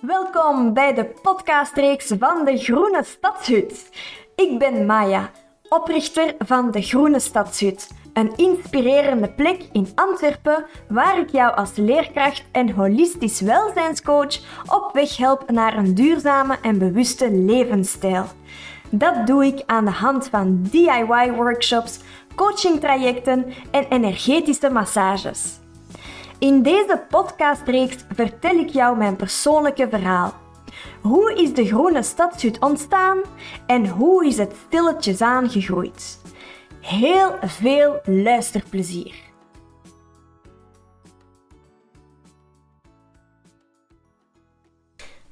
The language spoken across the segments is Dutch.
Welkom bij de podcastreeks van de Groene Stadshut. Ik ben Maya, oprichter van de Groene Stadshut, een inspirerende plek in Antwerpen waar ik jou als leerkracht en holistisch welzijnscoach op weg help naar een duurzame en bewuste levensstijl. Dat doe ik aan de hand van DIY-workshops, coachingtrajecten en energetische massages. In deze podcastreeks vertel ik jou mijn persoonlijke verhaal. Hoe is de groene stadshut ontstaan en hoe is het stilletjes aan gegroeid? Heel veel luisterplezier.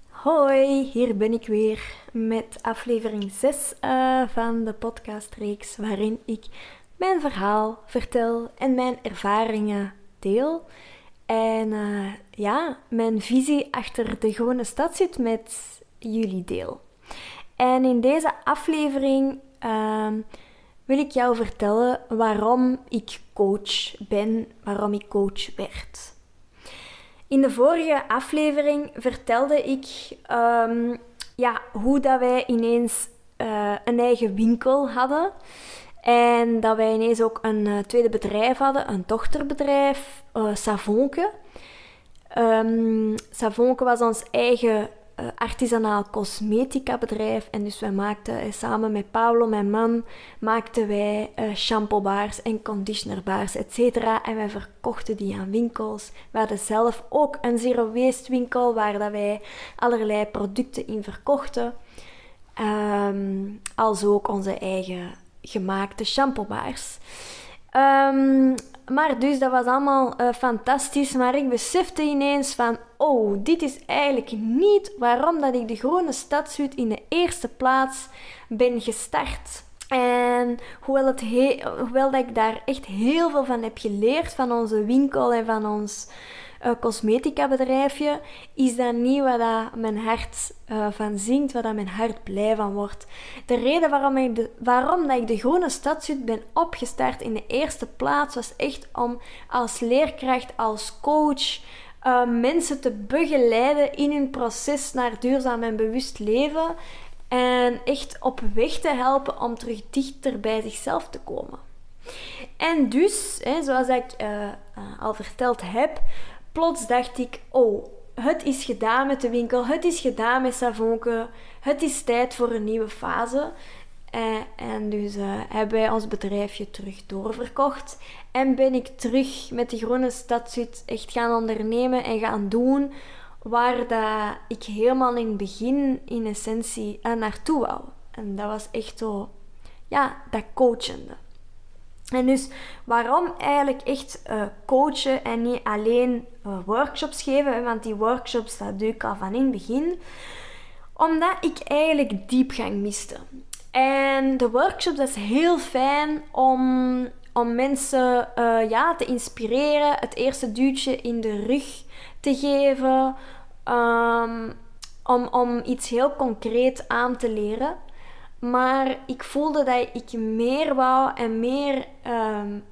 Hoi, hier ben ik weer met aflevering 6 uh, eh, van de podcastreeks waarin ik mijn verhaal vertel en mijn ervaringen deel. En uh, ja, mijn visie achter de Groene Stad zit met jullie deel. En in deze aflevering uh, wil ik jou vertellen waarom ik coach ben, waarom ik coach werd. In de vorige aflevering vertelde ik um, ja, hoe dat wij ineens uh, een eigen winkel hadden. En dat wij ineens ook een uh, tweede bedrijf hadden, een dochterbedrijf, uh, Savonke. Um, Savonke was ons eigen uh, artisanaal cosmetica bedrijf. En dus wij maakten samen met Paolo, mijn man, maakten wij uh, shampoobaars en conditionerbaars, etc. En wij verkochten die aan winkels. We hadden zelf ook een zero waste winkel waar dat wij allerlei producten in verkochten. Um, als ook onze eigen gemaakte shampoobaars. Um, maar dus dat was allemaal uh, fantastisch. Maar ik besefte ineens van, oh, dit is eigenlijk niet waarom dat ik de Groene Stadshut in de eerste plaats ben gestart. En hoewel, het hoewel dat ik daar echt heel veel van heb geleerd, van onze winkel en van ons uh, cosmetica bedrijfje, is dat niet wat dat mijn hart uh, van zingt, waar dat mijn hart blij van wordt. De reden waarom, ik de, waarom dat ik de Groene Stadshut ben opgestart in de eerste plaats was echt om als leerkracht, als coach, uh, mensen te begeleiden in hun proces naar duurzaam en bewust leven. En echt op weg te helpen om terug dichter bij zichzelf te komen. En dus, hè, zoals ik al verteld heb, plots dacht ik, oh, het is gedaan met de winkel, het is gedaan met Savonke, het is tijd voor een nieuwe fase. Eh, en dus uh, hebben wij ons bedrijfje terug doorverkocht. En ben ik terug met de Groene Stadsuit echt gaan ondernemen en gaan doen waar dat ik helemaal in het begin in essentie uh, naartoe wou. En dat was echt zo, ja, dat coachende. En dus waarom eigenlijk echt uh, coachen en niet alleen uh, workshops geven? Want die workshops, dat doe ik al van in het begin. Omdat ik eigenlijk diepgang miste. En de workshops, dat is heel fijn om, om mensen uh, ja, te inspireren. Het eerste duwtje in de rug te geven. Um, om, om iets heel concreet aan te leren. Maar ik voelde dat ik meer wou en meer, um,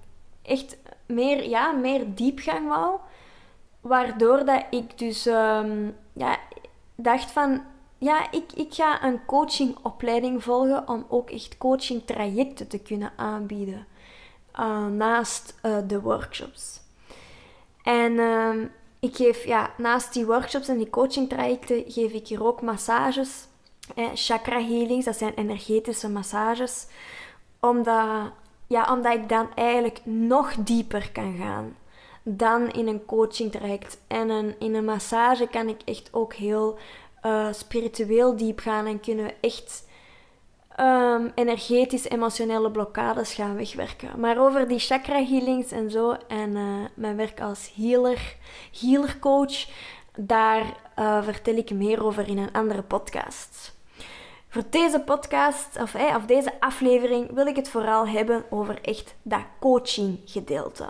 echt meer, ja, meer diepgang wou. Waardoor dat ik dus um, ja, dacht van, ja, ik, ik ga een coachingopleiding volgen om ook echt coachingtrajecten te kunnen aanbieden. Uh, naast uh, de workshops. En um, ik geef, ja, naast die workshops en die coachingtrajecten geef ik hier ook massages eh, chakra healings, dat zijn energetische massages. Omdat, ja, omdat ik dan eigenlijk nog dieper kan gaan dan in een coaching traject. En een, in een massage kan ik echt ook heel uh, spiritueel diep gaan en kunnen we echt um, energetisch emotionele blokkades gaan wegwerken. Maar over die chakra healings en zo en uh, mijn werk als healer, healer coach, daar uh, vertel ik meer over in een andere podcast. Voor deze podcast, of, of deze aflevering, wil ik het vooral hebben over echt dat coaching gedeelte.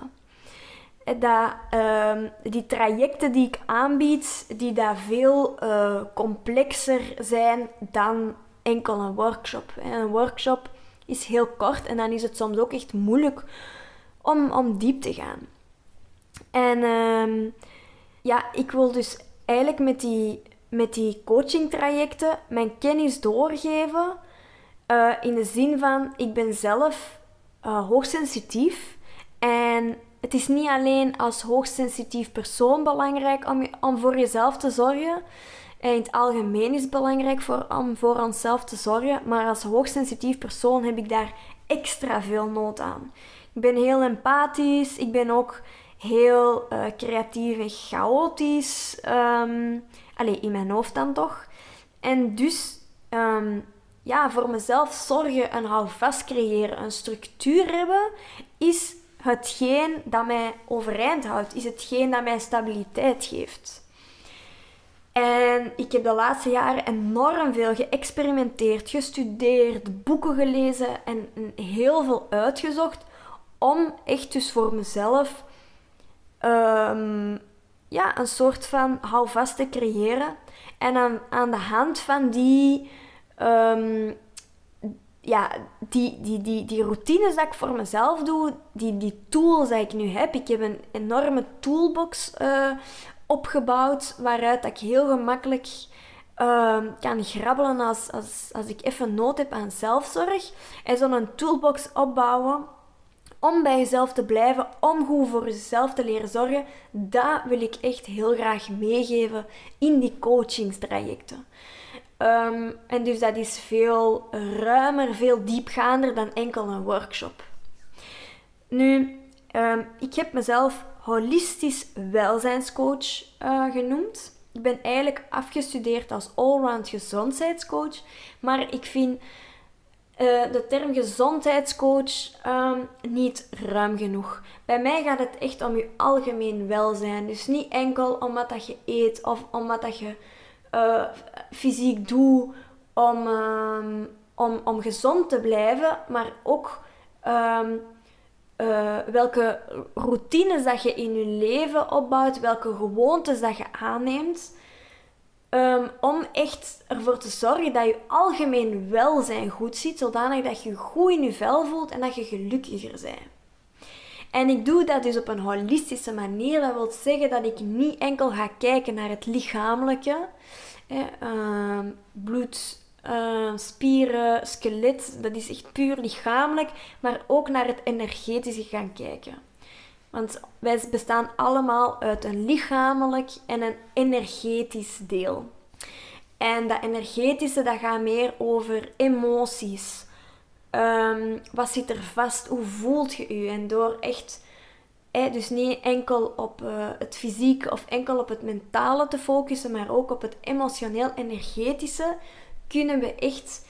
Dat, uh, die trajecten die ik aanbied, die daar veel uh, complexer zijn dan enkel een workshop. Een workshop is heel kort en dan is het soms ook echt moeilijk om, om diep te gaan. En uh, ja, ik wil dus eigenlijk met die met die coachingtrajecten mijn kennis doorgeven. Uh, in de zin van, ik ben zelf uh, hoogsensitief. En het is niet alleen als hoogsensitief persoon belangrijk om, om voor jezelf te zorgen. En in het algemeen is het belangrijk voor, om voor onszelf te zorgen. Maar als hoogsensitief persoon heb ik daar extra veel nood aan. Ik ben heel empathisch. Ik ben ook heel uh, creatief en chaotisch. Um, allee, in mijn hoofd dan toch. En dus um, ja, voor mezelf zorgen en houvast creëren, een structuur hebben, is hetgeen dat mij overeind houdt, is hetgeen dat mij stabiliteit geeft. En ik heb de laatste jaren enorm veel geëxperimenteerd, gestudeerd, boeken gelezen en heel veel uitgezocht om echt dus voor mezelf um, ja, een soort van houvast te creëren. En aan, aan de hand van die, um, ja, die, die, die, die routines ik voor mezelf doe, die, die tools die ik nu heb. Ik heb een enorme toolbox uh, opgebouwd waaruit ik heel gemakkelijk uh, kan grabbelen als, als, als ik even nood heb aan zelfzorg. En zo'n toolbox opbouwen om bij jezelf te blijven, om goed voor jezelf te leren zorgen, dat wil ik echt heel graag meegeven in die coachingstrajecten. Um, en dus dat is veel ruimer, veel diepgaander dan enkel een workshop. Nu, um, ik heb mezelf holistisch welzijnscoach uh, genoemd. Ik ben eigenlijk afgestudeerd als allround gezondheidscoach, maar ik vind uh, de term gezondheidscoach um, niet ruim genoeg. Bij mij gaat het echt om je algemeen welzijn. Dus niet enkel om wat dat je eet of om wat dat je uh, fysiek doet om, um, om, om gezond te blijven, maar ook um, uh, welke routines dat je in je leven opbouwt, welke gewoontes dat je aanneemt. Um, om echt ervoor te zorgen dat je algemeen welzijn goed ziet, zodanig dat je goed in je vel voelt en dat je gelukkiger bent. En ik doe dat dus op een holistische manier. Dat wil zeggen dat ik niet enkel ga kijken naar het lichamelijke, uh, bloed, uh, spieren, skelet, dat is echt puur lichamelijk, maar ook naar het energetische gaan kijken. Want wij bestaan allemaal uit een lichamelijk en een energetisch deel. En dat energetische, dat gaat meer over emoties. Um, wat zit er vast? Hoe voelt je je? En door echt, dus niet enkel op uh, het fysieke of enkel op het mentale te focussen, maar ook op het emotioneel-energetische, kunnen we echt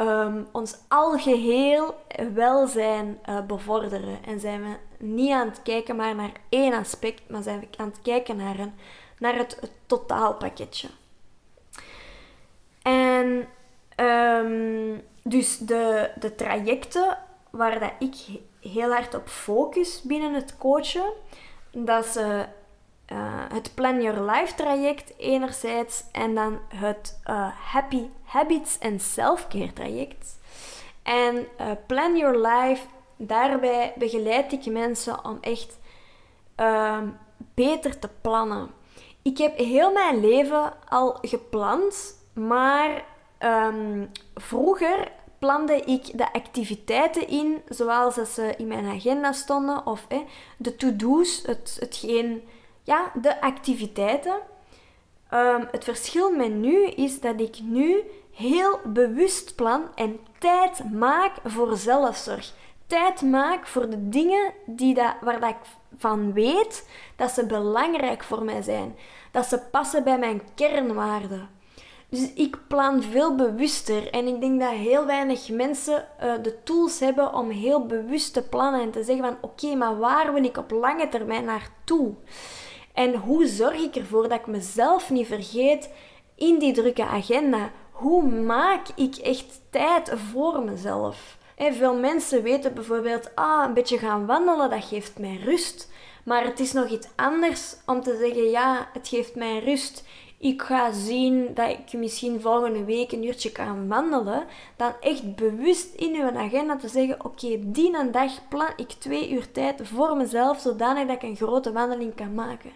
um, ons algeheel welzijn uh, bevorderen. En zijn we niet aan het kijken maar naar één aspect, maar zijn we aan het kijken naar, naar het, totaalpakketje. En um, dus de, de trajecten waar dat ik heel hard op focus binnen het coachen, dat is uh, het Plan Your Life traject enerzijds en dan het uh, Happy Habits and Self-Care traject. En uh, Plan Your Life, daarbij begeleid ik mensen om echt uh, beter te plannen. Ik heb heel mijn leven al gepland, maar um, vroeger plande ik de activiteiten in zoals ze in mijn agenda stonden of eh, de to-do's, het, hetgeen, ja, de activiteiten. Um, het verschil met nu is dat ik nu heel bewust plan en tijd maak voor zelfzorg. Tijd maak voor de dingen die dat, waar dat ik van weet dat ze belangrijk voor mij zijn. Dat ze passen bij mijn kernwaarden. Dus ik plan veel bewuster. En ik denk dat heel weinig mensen uh, de tools hebben om heel bewust te plannen en te zeggen van oké, maar waar wil ik op lange termijn naartoe? En hoe zorg ik ervoor dat ik mezelf niet vergeet in die drukke agenda? Hoe maak ik echt tijd voor mezelf? En veel mensen weten bijvoorbeeld, ah, een beetje gaan wandelen, dat geeft mij rust. Maar het is nog iets anders om te zeggen, ja, het geeft mij rust ik ga zien dat ik misschien volgende week een uurtje kan wandelen, dan echt bewust in uw agenda te zeggen, oké, die een dag plan ik twee uur tijd voor mezelf, zodanig dat ik een grote wandeling kan maken.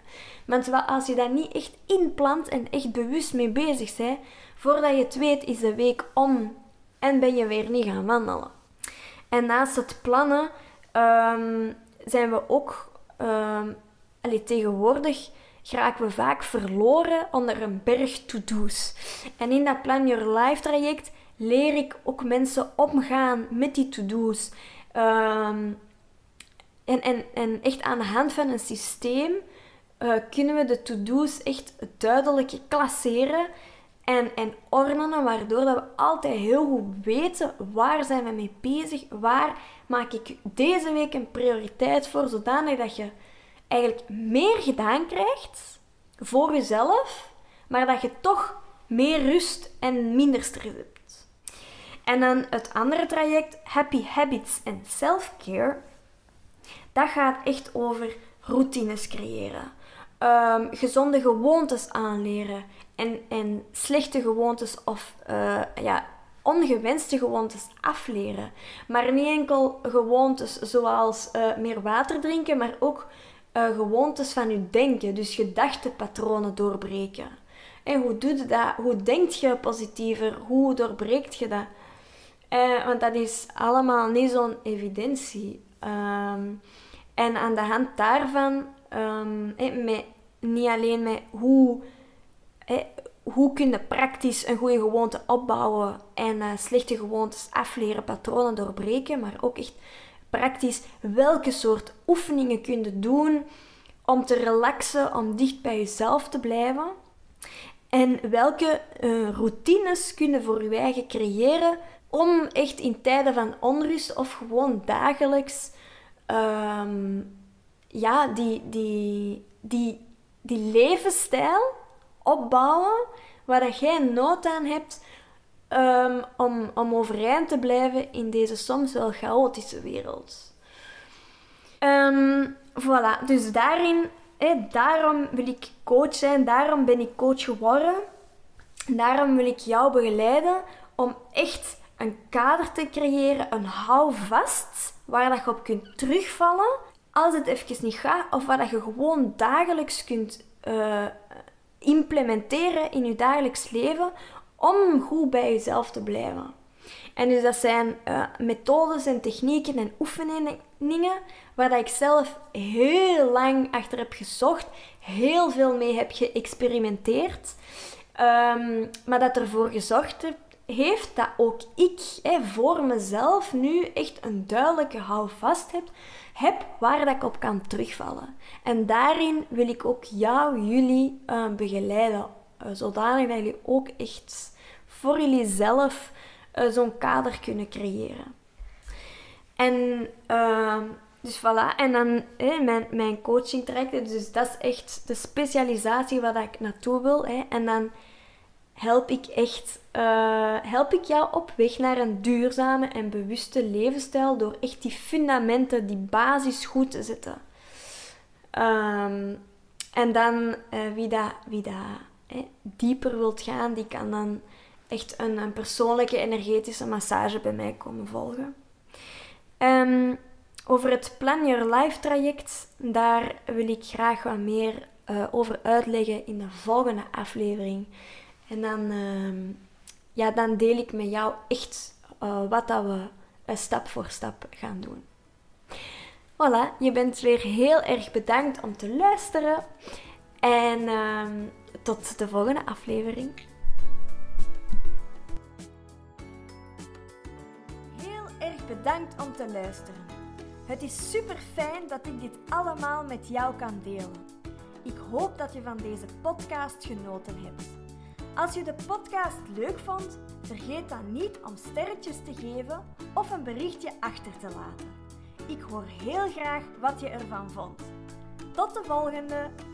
Want als je dat niet echt inplant en echt bewust mee bezig bent, voordat je het weet is de week om en ben je weer niet gaan wandelen. En naast het plannen um, zijn we ook um, tegenwoordig geraken we vaak verloren onder een berg to-do's. En in dat Plan Your Life traject leer ik ook mensen omgaan met die to-do's. Um, en, en, en echt aan de hand van een systeem uh, kunnen we de to-do's echt duidelijk klasseren en, en ordenen, waardoor dat we altijd heel goed weten waar zijn we mee bezig, waar maak ik deze week een prioriteit voor, zodanig dat je eigenlijk meer gedaan krijgt voor jezelf, maar dat je toch meer rust en minder stress hebt. En dan het andere traject, Happy Habits and Self-Care, dat gaat echt over routines creëren. Um, gezonde gewoontes aanleren en, en slechte gewoontes of uh, ja, ongewenste gewoontes afleren. Maar niet enkel gewoontes zoals uh, meer water drinken, maar ook uh, gewoontes van je denken, dus gedachtepatronen doorbreken. En hoe doe je dat? Hoe denk je positiever? Hoe doorbreekt je dat? Uh, want dat is allemaal niet zo'n evidentie. Um, en aan de hand daarvan, um, met, niet alleen met hoe, hoe kun je praktisch een goede gewoonte opbouwen en slechte gewoontes afleren, patronen doorbreken, maar ook echt praktisch welke soort oefeningen kun doen om te relaxen, om dicht bij jezelf te blijven. En welke uh, routines kun je voor je eigen creëren om echt in tijden van onrust of gewoon dagelijks um, ja, die, die, die, die levensstijl opbouwen waar dat jij nood aan hebt um, om, om overeind te blijven in deze soms wel chaotische wereld. Um, voilà, dus daarin, daarom wil ik coach zijn, daarom ben ik coach geworden. Daarom wil ik jou begeleiden om echt een kader te creëren, een houvast waar dat je op kunt terugvallen als het even niet gaat of waar dat je gewoon dagelijks kunt uh, implementeren in je dagelijks leven om goed bij jezelf te blijven. En dus dat zijn uh, methodes en technieken en oefeningen waar dat ik zelf heel lang achter heb gezocht, heel veel mee heb geëxperimenteerd, um, maar dat ervoor gezorgd heeft dat ook ik hè, voor mezelf nu echt een duidelijke houvast heb, heb waar dat ik op kan terugvallen. En daarin wil ik ook jou, jullie uh, begeleiden, uh, zodanig dat jullie ook echt voor jullie zelf uh, zo'n kader kunnen creëren. En uh, dus voilà, en dan mijn, mijn coaching traject, dus dat is echt de specialisatie waar ik naartoe wil. Hè. En dan help ik echt uh, help ik jou op weg naar een duurzame en bewuste levensstijl door echt die fundamenten, die basis goed te zetten. Um, en dan uh, wie dat, wie dat hè, dieper wilt gaan, die kan dan echt een, een persoonlijke energetische massage bij mij komen volgen. Um, over het Plan Your Life traject, daar wil ik graag wat meer uh, over uitleggen in de volgende aflevering. En dan, uh, ja, dan deel ik met jou echt uh, wat dat we uh, stap voor stap gaan doen. Voilà, je bent weer heel erg bedankt om te luisteren. En ehm, tot de volgende aflevering. Bedankt om te luisteren. Het is super fijn dat ik dit allemaal met jou kan delen. Ik hoop dat je van deze podcast genoten hebt. Als je de podcast leuk vond, vergeet dan niet om sterretjes te geven of een berichtje achter te laten. Ik hoor heel graag wat je ervan vond. Tot de volgende!